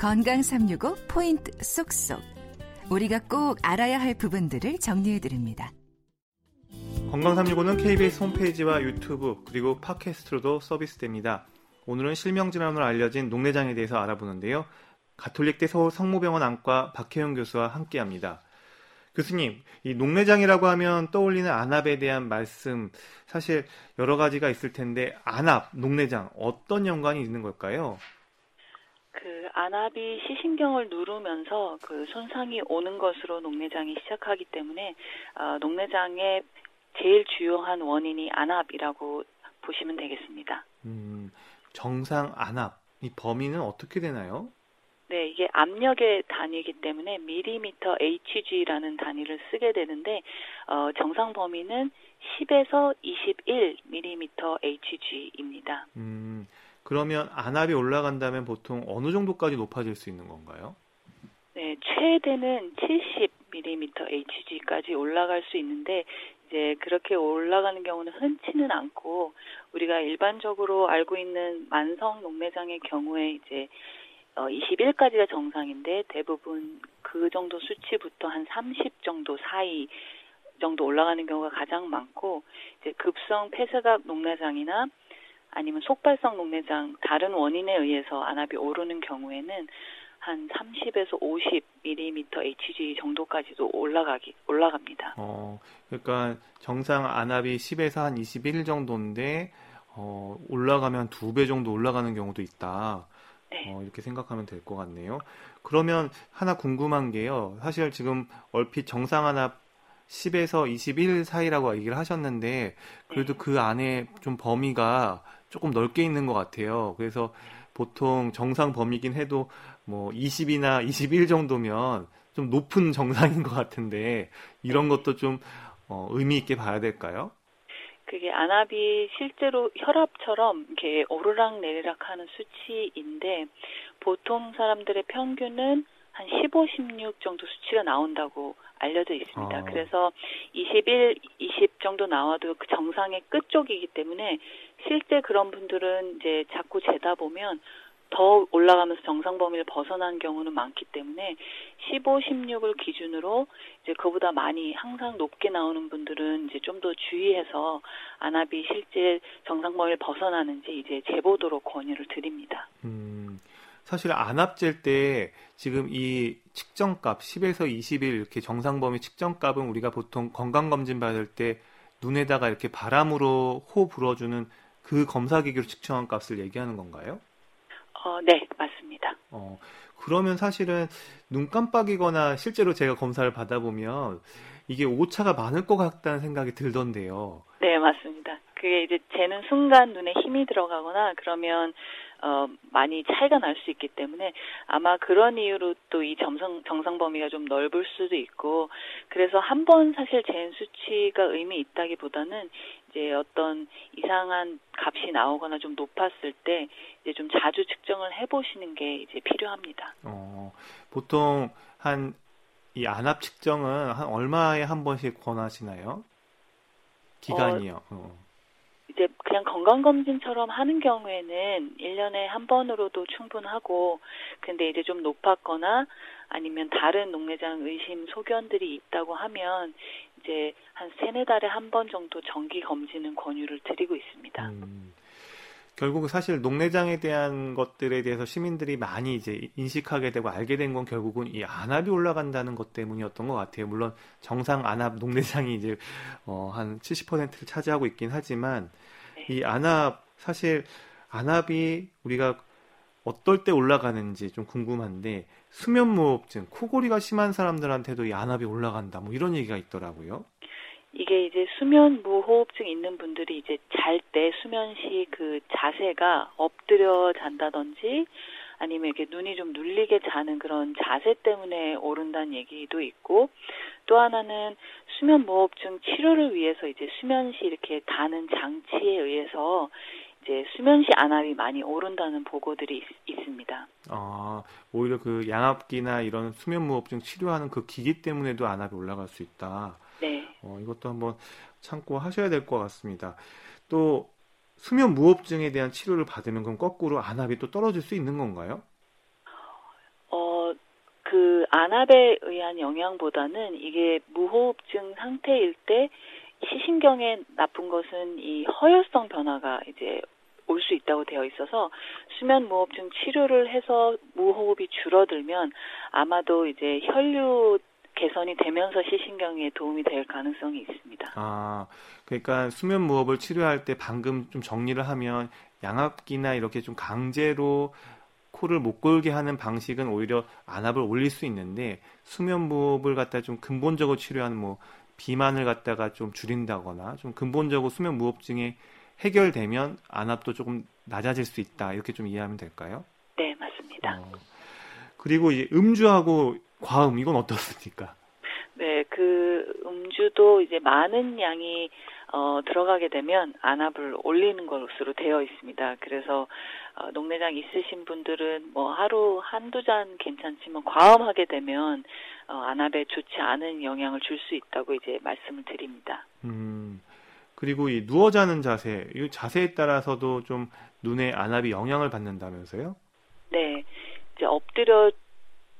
건강 365 포인트 쏙쏙. 우리가 꼭 알아야 할 부분들을 정리해 드립니다. 건강 365는 KBS 홈페이지와 유튜브 그리고 팟캐스트로도 서비스됩니다. 오늘은 실명 질환으로 알려진 녹내장에 대해서 알아보는데요. 가톨릭대 서울 성모병원 안과 박혜영 교수와 함께합니다. 교수님, 이 녹내장이라고 하면 떠올리는 안압에 대한 말씀 사실 여러 가지가 있을 텐데 안압, 녹내장 어떤 연관이 있는 걸까요? 그 안압이 시신경을 누르면서 그 손상이 오는 것으로 녹내장이 시작하기 때문에 어, 녹내장의 제일 주요한 원인이 안압이라고 보시면 되겠습니다. 음, 정상 안압 이 범위는 어떻게 되나요? 네, 이게 압력의 단위이기 때문에 밀리미터 Hg라는 단위를 쓰게 되는데 어, 정상 범위는 10에서 21 밀리미터 Hg입니다. 음, 그러면 안압이 올라간다면 보통 어느 정도까지 높아질 수 있는 건가요? 네, 최대는 70 밀리미터 Hg까지 올라갈 수 있는데 이제 그렇게 올라가는 경우는 흔치는 않고 우리가 일반적으로 알고 있는 만성 녹내장의 경우에 이제 어, 21까지가 정상인데 대부분 그 정도 수치부터 한 30 정도 사이 정도 올라가는 경우가 가장 많고 이제 급성 폐쇄각 녹내장이나 아니면 속발성 녹내장 다른 원인에 의해서 안압이 오르는 경우에는 한 30에서 50 mm Hg 정도까지도 올라가기 올라갑니다. 어, 그러니까 정상 안압이 10에서 한 21 정도인데 어, 올라가면 두 배 정도 올라가는 경우도 있다. 네. 어, 이렇게 생각하면 될 것 같네요. 그러면 하나 궁금한 게요. 사실 지금 얼핏 정상 안압 10에서 21 사이라고 얘기를 하셨는데 그래도 네. 그 안에 좀 범위가 조금 넓게 있는 것 같아요. 그래서 보통 정상 범위긴 해도 뭐 20이나 21 정도면 좀 높은 정상인 것 같은데 이런 네. 것도 좀 어, 의미 있게 봐야 될까요? 그게 안압이 실제로 혈압처럼 이렇게 오르락 내리락 하는 수치인데 보통 사람들의 평균은 한 15, 16 정도 수치가 나온다고 알려져 있습니다. 아. 그래서 21, 20 정도 나와도 그 정상의 끝 쪽이기 때문에 실제 그런 분들은 이제 자꾸 재다 보면 더 올라가면서 정상 범위를 벗어난 경우는 많기 때문에 15, 16을 기준으로 이제 그보다 많이 항상 높게 나오는 분들은 이제 좀 더 주의해서 안압이 실제 정상 범위를 벗어나는지 이제 재보도록 권유를 드립니다. 음, 사실 안압 잴때 지금 이 측정값 10에서 20일 이렇게 정상 범위 측정값은 우리가 보통 건강 검진 받을 때 눈에다가 이렇게 바람으로 호 불어주는 그 검사 기기로 측정한 값을 얘기하는 건가요? 어, 네, 맞습니다. 어, 그러면 사실은 눈 깜빡이거나 실제로 제가 검사를 받아보면 이게 오차가 많을 것 같다는 생각이 들던데요. 네, 맞습니다. 그게 이제 재는 순간 눈에 힘이 들어가거나 그러면 어, 많이 차이가 날 수 있기 때문에 아마 그런 이유로 또 이 정상, 정상 범위가 좀 넓을 수도 있고 그래서 한 번 사실 재는 수치가 의미 있다기보다는 이제 어떤 이상한 값이 나오거나 좀 높았을 때 이제 좀 자주 측정을 해보시는 게 이제 필요합니다. 어, 보통 한 이 안압 측정은 한 얼마에 한 번씩 권하시나요? 기간이요. 어, 어. 이제 그냥 건강검진처럼 하는 경우에는 1년에 한 번으로도 충분하고, 근데 이제 좀 높았거나 아니면 다른 녹내장 의심 소견들이 있다고 하면 이제 한 세네 달에 한 번 정도 정기 검진은 권유를 드리고 있습니다. 음, 결국 사실 녹내장에 대한 것들에 대해서 시민들이 많이 이제 인식하게 되고 알게 된 건 결국은 이 안압이 올라간다는 것 때문이었던 것 같아요. 물론 정상 안압 녹내장이 이제 어, 한 70%를 차지하고 있긴 하지만 네. 이 안압 사실 안압이 우리가 어떨 때 올라가는지 좀 궁금한데 수면무호흡증, 코골이가 심한 사람들한테도 이 안압이 올라간다. 뭐 이런 얘기가 있더라고요. 이게 이제 수면 무호흡증 있는 분들이 이제 잘 때 수면 시 그 자세가 엎드려 잔다든지 아니면 이렇게 눈이 좀 눌리게 자는 그런 자세 때문에 오른다는 얘기도 있고 또 하나는 수면 무호흡증 치료를 위해서 이제 수면 시 이렇게 다는 장치에 의해서 이제 수면시 안압이 많이 오른다는 보고들이 있, 습니다 아, 오히려 그 양압기나 이런 수면 무호흡증 치료하는 그 기기 때문에도 안압이 올라갈 수 있다. 네. 어, 이것도 한번 참고 하셔야 될 것 같습니다. 또 수면 무호흡증에 대한 치료를 받으면 그럼 거꾸로 안압이 또 떨어질 수 있는 건가요? 그 안압에 의한 영향보다는 이게 무호흡증 상태일 때 시신경에 나쁜 것은 이 허혈성 변화가 이제 올 수 있다고 되어 있어서 수면 무호흡증 치료를 해서 무호흡이 줄어들면 아마도 이제 혈류 개선이 되면서 시신경에 도움이 될 가능성이 있습니다. 아, 그러니까 수면 무호흡을 치료할 때 방금 좀 정리를 하면 양압기나 이렇게 좀 강제로 코를 못 골게 하는 방식은 오히려 안압을 올릴 수 있는데 수면 무호흡을 갖다 좀 근본적으로 치료하는 뭐 비만을 갖다가 좀 줄인다거나 좀 근본적으로 수면 무호흡증이 해결되면 안압도 조금 낮아질 수 있다 이렇게 좀 이해하면 될까요? 네 맞습니다. 어, 그리고 이제 음주하고 과음 이건 어떻습니까? 네, 그 음주도 이제 많은 양이 어, 들어가게 되면 안압을 올리는 것으로 되어 있습니다. 그래서 어, 녹내장 있으신 분들은 뭐 하루 한두 잔 괜찮지만 과음하게 되면 어, 안압에 좋지 않은 영향을 줄 수 있다고 이제 말씀을 드립니다. 음. 그리고 이 누워 자는 자세, 이 자세에 따라서도 좀 눈에 안압이 영향을 받는다면서요? 네. 이제 엎드려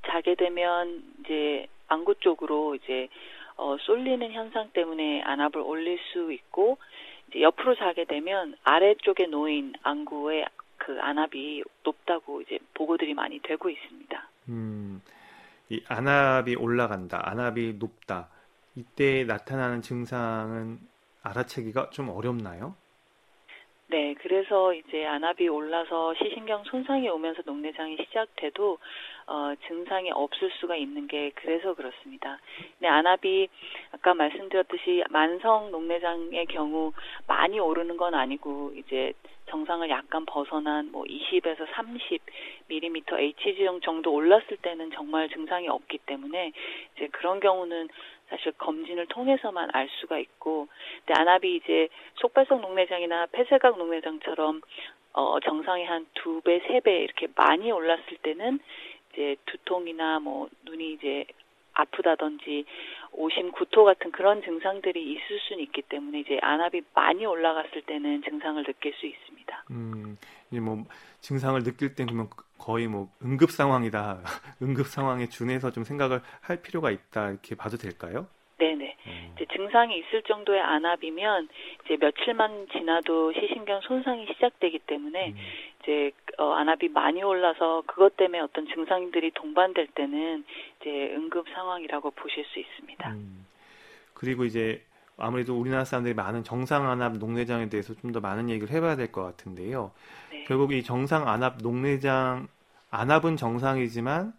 자게 되면 이제 안구 쪽으로 이제 어, 쏠리는 현상 때문에 안압을 올릴 수 있고 이제 옆으로 자게 되면 아래쪽에 놓인 안구의 그 안압이 높다고 이제 보고들이 많이 되고 있습니다. 음, 이 안압이 올라간다, 안압이 높다. 이때 나타나는 증상은 알아채기가 좀 어렵나요? 네, 그래서 이제 안압이 올라서 시신경 손상이 오면서 녹내장이 시작돼도 어, 증상이 없을 수가 있는 게 그래서 그렇습니다. 근데 안압이 아까 말씀드렸듯이 만성 녹내장의 경우 많이 오르는 건 아니고 이제 정상을 약간 벗어난 뭐 20에서 30 mm Hg 정도 올랐을 때는 정말 증상이 없기 때문에 이제 그런 경우는 사실 검진을 통해서만 알 수가 있고, 근데 안압이 이제 속발성 녹내장이나 폐쇄각 녹내장처럼 어, 정상이 한두 배, 세 배 이렇게 많이 올랐을 때는 이제 두통이나 뭐 눈이 이제 아프다든지 오심, 구토 같은 그런 증상들이 있을 수는 있기 때문에 이제 안압이 많이 올라갔을 때는 증상을 느낄 수 있습니다. 음, 이제 뭐 증상을 느낄 때 그러면 거의 뭐 응급 상황이다, 응급 상황에 준해서 좀 생각을 할 필요가 있다 이렇게 봐도 될까요? 네네. 음. 이제 증상이 있을 정도의 안압이면 이제 며칠만 지나도 시신경 손상이 시작되기 때문에 음. 이제 어, 안압이 많이 올라서 그것 때문에 어떤 증상들이 동반될 때는 이제 응급 상황이라고 보실 수 있습니다. 음. 그리고 이제 아무래도 우리나라 사람들이 많은 정상 안압 녹내장에 대해서 좀 더 많은 얘기를 해봐야 될 것 같은데요. 네. 결국 이 정상 안압 녹내장 안압은 정상이지만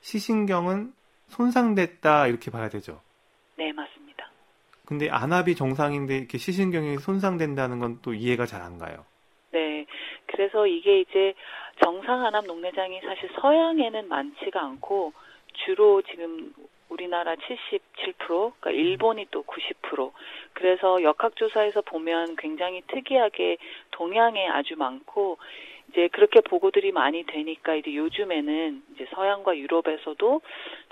시신경은 손상됐다 이렇게 봐야 되죠. 네, 맞습니다. 근데 안압이 정상인데 이렇게 시신경이 손상된다는 건 또 이해가 잘 안 가요. 네. 그래서 이게 이제 정상 안압 녹내장이 사실 서양에는 많지가 않고 주로 지금 우리나라 77%, 그러니까 일본이 또 90%. 그래서 역학조사에서 보면 굉장히 특이하게 동양에 아주 많고 이제 그렇게 보고들이 많이 되니까 이제 요즘에는 이제 서양과 유럽에서도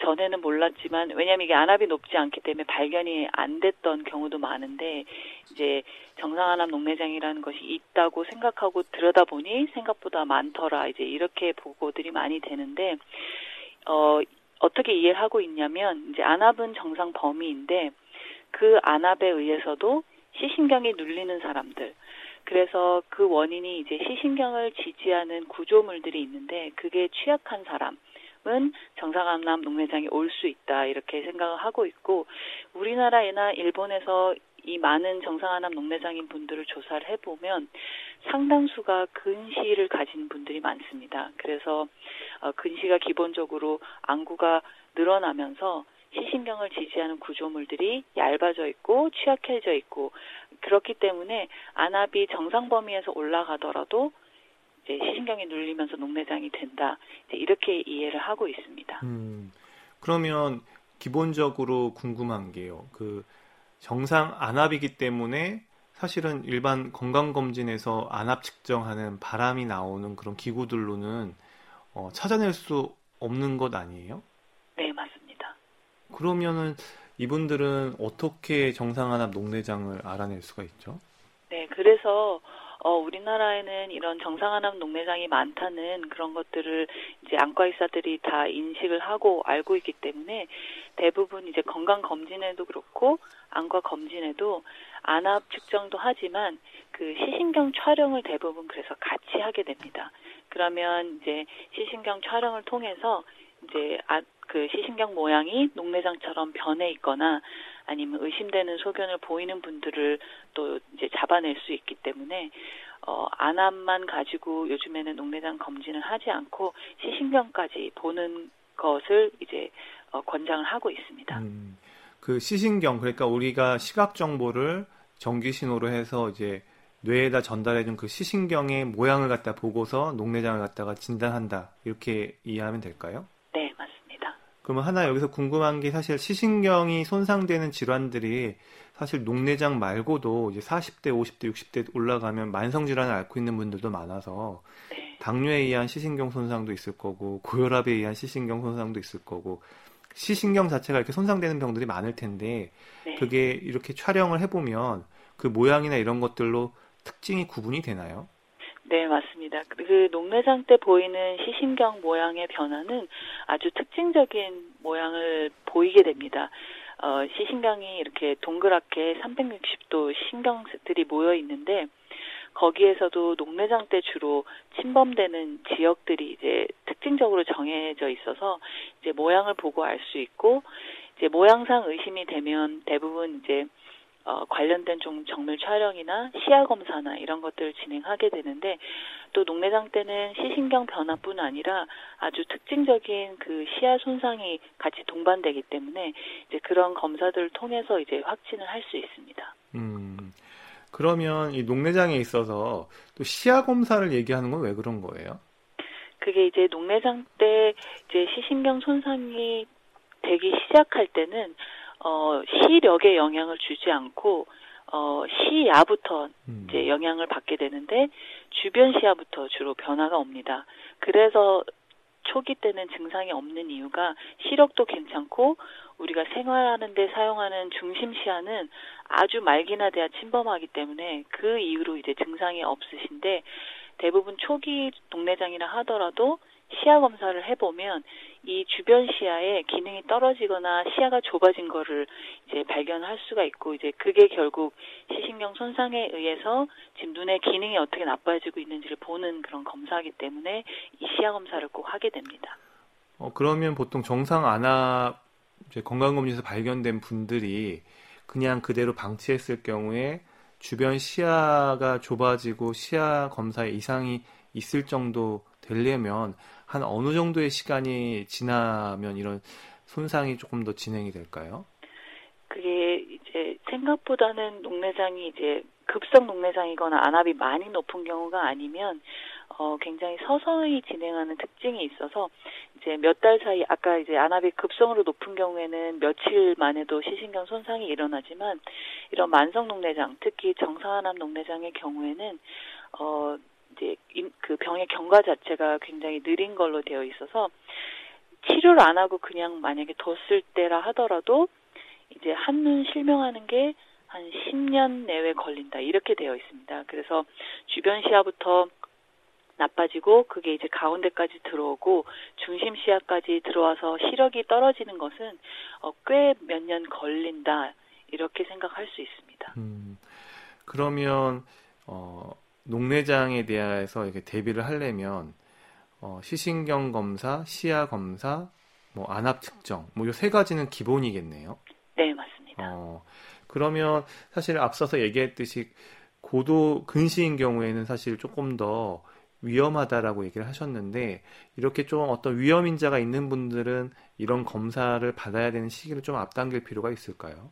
전에는 몰랐지만 왜냐하면 이게 안압이 높지 않기 때문에 발견이 안 됐던 경우도 많은데 이제 정상 안압 녹내장이라는 것이 있다고 생각하고 들여다보니 생각보다 많더라. 이제 이렇게 보고들이 많이 되는데 어 어떻게 이해를 하고 있냐면 이제 안압은 정상 범위인데 그 안압에 의해서도 시신경이 눌리는 사람들 그래서 그 원인이 이제 시신경을 지지하는 구조물들이 있는데 그게 취약한 사람 은 정상암남 녹내장이 올 수 있다 이렇게 생각을 하고 있고 우리나라나 일본에서 이 많은 정상암남 녹내장인 분들을 조사를 해보면 상당수가 근시를 가진 분들이 많습니다. 그래서 어, 근시가 기본적으로 안구가 늘어나면서 시신경을 지지하는 구조물들이 얇아져 있고 취약해져 있고 그렇기 때문에 안압이 정상 범위에서 올라가더라도 이제 시신경이 눌리면서 녹내장이 된다. 이렇게 이해를 하고 있습니다. 음, 그러면 기본적으로 궁금한 게요. 그 정상 안압이기 때문에 사실은 일반 건강검진에서 안압 측정하는 바람이 나오는 그런 기구들로는 어, 찾아낼 수 없는 것 아니에요? 그러면은 이분들은 어떻게 정상 안압 녹내장을 알아낼 수가 있죠? 네, 그래서 어, 우리나라에는 이런 정상암 녹내장이 많다는 그런 것들을 이제 안과 의사들이 다 인식을 하고 알고 있기 때문에 대부분 이제 건강 검진에도 그렇고 안과 검진에도 안압 측정도 하지만 그 시신경 촬영을 대부분 그래서 같이 하게 됩니다. 그러면 이제 시신경 촬영을 통해서 이제 아, 그 시신경 모양이 녹내장처럼 변해 있거나 아니면 의심되는 소견을 보이는 분들을 또 이제 잡아낼 수 있기 때문에 어, 안암만 가지고 요즘에는 녹내장 검진을 하지 않고 시신경까지 보는 것을 이제 어, 권장을 하고 있습니다. 음, 그 시신경 그러니까 우리가 시각 정보를 전기 신호로 해서 이제 뇌에다 전달해준 그 시신경의 모양을 갖다 보고서 녹내장을 갖다가 진단한다 이렇게 이해하면 될까요? 그러면 하나 여기서 궁금한 게 사실 시신경이 손상되는 질환들이 사실 녹내장 말고도 이제 40대, 50대, 60대 올라가면 만성 질환을 앓고 있는 분들도 많아서 네. 당뇨에 의한 시신경 손상도 있을 거고 고혈압에 의한 시신경 손상도 있을 거고 시신경 자체가 이렇게 손상되는 병들이 많을 텐데 네. 그게 이렇게 촬영을 해보면 그 모양이나 이런 것들로 특징이 구분이 되나요? 네, 맞습니다. 그 녹내장 때 보이는 시신경 모양의 변화는 아주 특징적인 모양을 보이게 됩니다. 어, 시신경이 이렇게 동그랗게 360도 신경들이 모여 있는데 거기에서도 녹내장 때 주로 침범되는 지역들이 이제 특징적으로 정해져 있어서 이제 모양을 보고 알 수 있고 이제 모양상 의심이 되면 대부분 이제 어, 관련된 좀 정밀 촬영이나 시야 검사나 이런 것들을 진행하게 되는데 또 녹내장 때는 시신경 변화뿐 아니라 아주 특징적인 그 시야 손상이 같이 동반되기 때문에 이제 그런 검사들을 통해서 이제 확진을 할 수 있습니다. 음. 그러면 이 녹내장에 있어서 또 시야 검사를 얘기하는 건 왜 그런 거예요? 그게 이제 녹내장 때 이제 시신경 손상이 되기 시작할 때는 어, 시력에 영향을 주지 않고 어, 시야부터 음. 이제 영향을 받게 되는데 주변 시야부터 주로 변화가 옵니다. 그래서 초기 때는 증상이 없는 이유가 시력도 괜찮고 우리가 생활하는 데 사용하는 중심 시야는 아주 말기나 돼야 침범하기 때문에 그 이후로 이제 증상이 없으신데 대부분 초기 동내장이라 하더라도 시야 검사를 해보면 이 주변 시야에 기능이 떨어지거나 시야가 좁아진 거를 이제 발견할 수가 있고 이제 그게 결국 시신경 손상에 의해서 지금 눈의 기능이 어떻게 나빠지고 있는지를 보는 그런 검사이기 때문에 이 시야 검사를 꼭 하게 됩니다. 어 그러면 보통 정상 안압 건강검진에서 발견된 분들이 그냥 그대로 방치했을 경우에 주변 시야가 좁아지고 시야 검사에 이상이 있을 정도 되려면 한 어느 정도의 시간이 지나면 이런 손상이 조금 더 진행이 될까요? 그게 이제 생각보다는 녹내장이 이제 급성 녹내장이거나 안압이 많이 높은 경우가 아니면 어 굉장히 서서히 진행하는 특징이 있어서 이제 몇 달 사이 아까 이제 안압이 급성으로 높은 경우에는 며칠 만에도 시신경 손상이 일어나지만 이런 만성 녹내장 특히 정상안압 녹내장의 경우에는 어 이제 그 병의 경과 자체가 굉장히 느린 걸로 되어 있어서 치료를 안 하고 그냥 만약에 뒀을 때라 하더라도 이제 한눈 실명하는 게 한 10년 내외 걸린다 이렇게 되어 있습니다. 그래서 주변 시야부터 나빠지고 그게 이제 가운데까지 들어오고 중심 시야까지 들어와서 시력이 떨어지는 것은 어, 꽤 몇 년 걸린다 이렇게 생각할 수 있습니다. 음, 그러면 어, 녹내장에 대해서 이렇게 대비를 하려면 어, 시신경 검사, 시야 검사, 뭐 안압 측정, 뭐이세 가지는 기본이겠네요. 네, 맞습니다. 어, 그러면 사실 앞서서 얘기했듯이 고도 근시인 경우에는 사실 조금 더 위험하다라고 얘기를 하셨는데 이렇게 좀 어떤 위험 인자가 있는 분들은 이런 검사를 받아야 되는 시기를 좀 앞당길 필요가 있을까요?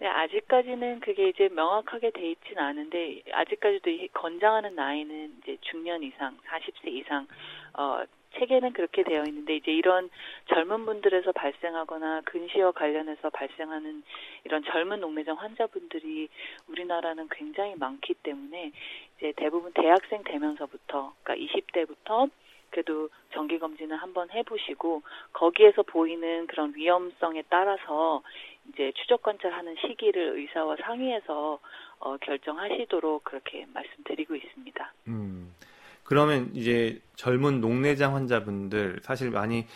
네, 아직까지는 그게 이제 명확하게 돼 있지는 않은데 아직까지도 권장하는 나이는 이제 중년 이상, 40세 이상 어 책에는 그렇게 되어 있는데 이제 이런 젊은 분들에서 발생하거나 근시와 관련해서 발생하는 이런 젊은 녹내장 환자분들이 우리나라는 굉장히 많기 때문에 이제 대부분 대학생 되면서부터 그러니까 20대부터 그래도 정기 검진을 한번 해보시고 거기에서 보이는 그런 위험성에 따라서 이제 추적 관찰하는 시기를 의사와 상의해서 어, 결정하시도록 그렇게 말씀드리고 있습니다. 음. 그러면 이제 젊은 녹내장 환자분들 사실 많이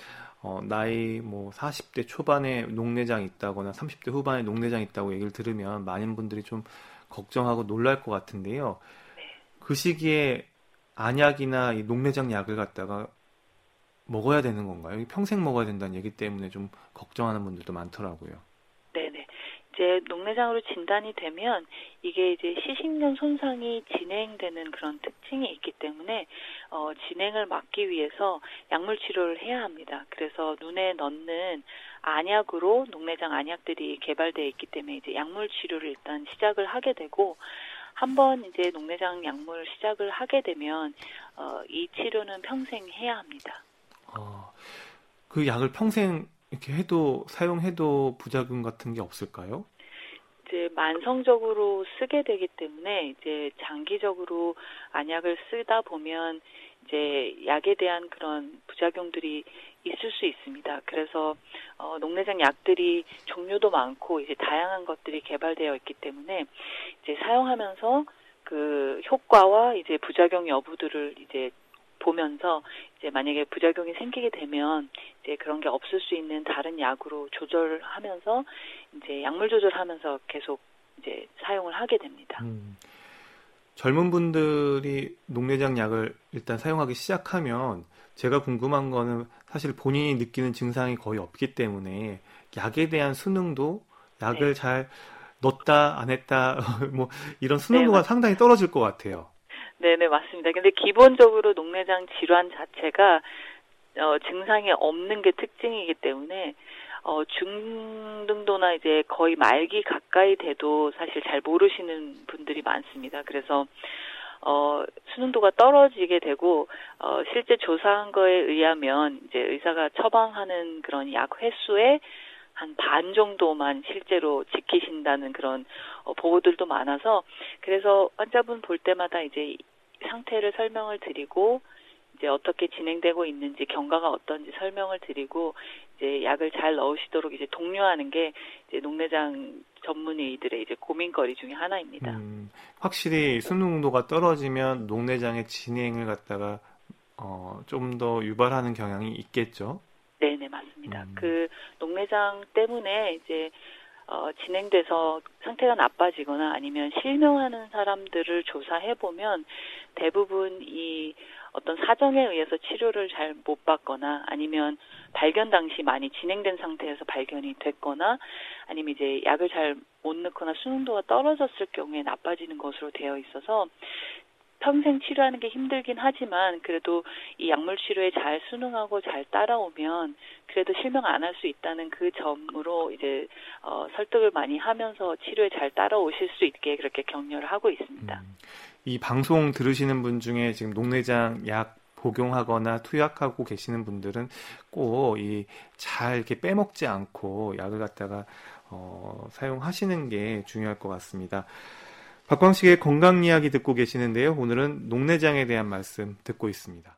어, 나이 뭐 40대 초반에 녹내장 있다거나 30대 후반에 녹내장 있다고 얘기를 들으면 많은 분들이 좀 걱정하고 놀랄 것 같은데요. 네. 그 시기에 안약이나 이 녹내장 약을 갖다가 먹어야 되는 건가요? 평생 먹어야 된다는 얘기 때문에 좀 걱정하는 분들도 많더라고요. 이제 녹내장으로 진단이 되면 이게 이제 시식년 손상이 진행되는 그런 특징이 있기 때문에 어, 진행을 막기 위해서 약물 치료를 해야 합니다. 그래서 눈에 넣는 안약으로 녹내장 안약들이 개발되어 있기 때문에 이제 약물 치료를 일단 시작을 하게 되고 한번 이제 녹내장 약물 시작을 하게 되면 어, 이 치료는 평생 해야 합니다. 아, 그 약을 평생 이렇게 해도 사용해도 부작용 같은 게 없을까요? 이제 만성적으로 쓰게 되기 때문에 이제 장기적으로 안약을 쓰다 보면 이제 약에 대한 그런 부작용들이 있을 수 있습니다. 그래서 어, 녹내장 약들이 종류도 많고 이제 다양한 것들이 개발되어 있기 때문에 이제 사용하면서 그 효과와 이제 부작용 여부들을 이제 보면서 이제 만약에 부작용이 생기게 되면 이제 그런 게 없을 수 있는 다른 약으로 조절하면서 이제 약물 조절하면서 계속 이제 사용을 하게 됩니다. 음. 젊은 분들이 녹내장 약을 일단 사용하기 시작하면 제가 궁금한 거는 사실 본인이 느끼는 증상이 거의 없기 때문에 약에 대한 수능도 약을 네. 잘 넣었다 안 했다 뭐 이런 수능도가 네, 상당히 떨어질 것 같아요. 네네 맞습니다. 근데 기본적으로 녹내장 질환 자체가 어, 증상이 없는 게 특징이기 때문에 어, 중등도나 이제 거의 말기 가까이 돼도 사실 잘 모르시는 분들이 많습니다. 그래서 어, 수능도가 떨어지게 되고 어, 실제 조사한 거에 의하면 이제 의사가 처방하는 그런 약 횟수의 한 반 정도만 실제로 지키신다는 그런 어, 보고들도 많아서 그래서 환자분 볼 때마다 이제 상태를 설명을 드리고 이제 어떻게 진행되고 있는지 경과가 어떤지 설명을 드리고 이제 약을 잘 넣으시도록 이제 독려하는 게 이제 녹내장 전문의들의 이제 고민거리 중에 하나입니다. 음, 확실히 수능도가 떨어지면 녹내장의 진행을 갖다가 어, 좀 더 유발하는 경향이 있겠죠. 네네 맞습니다. 음. 그 녹내장 때문에 이제 어, 진행돼서 상태가 나빠지거나 아니면 실명하는 사람들을 조사해 보면 대부분 이 어떤 사정에 의해서 치료를 잘 못 받거나 아니면 발견 당시 많이 진행된 상태에서 발견이 됐거나 아니면 이제 약을 잘 못 넣거나 수능도가 떨어졌을 경우에 나빠지는 것으로 되어 있어서 평생 치료하는 게 힘들긴 하지만 그래도 이 약물 치료에 잘 순응하고 잘 따라오면 그래도 실명 안 할 수 있다는 그 점으로 이제 어, 설득을 많이 하면서 치료에 잘 따라오실 수 있게 그렇게 격려를 하고 있습니다. 음, 이 방송 들으시는 분 중에 지금 녹내장 약 복용하거나 투약하고 계시는 분들은 꼭 이 잘 이렇게 빼먹지 않고 약을 갖다가 어, 사용하시는 게 중요할 것 같습니다. 박광식의 건강 이야기 듣고 계시는데요. 오늘은 녹내장에 대한 말씀 듣고 있습니다.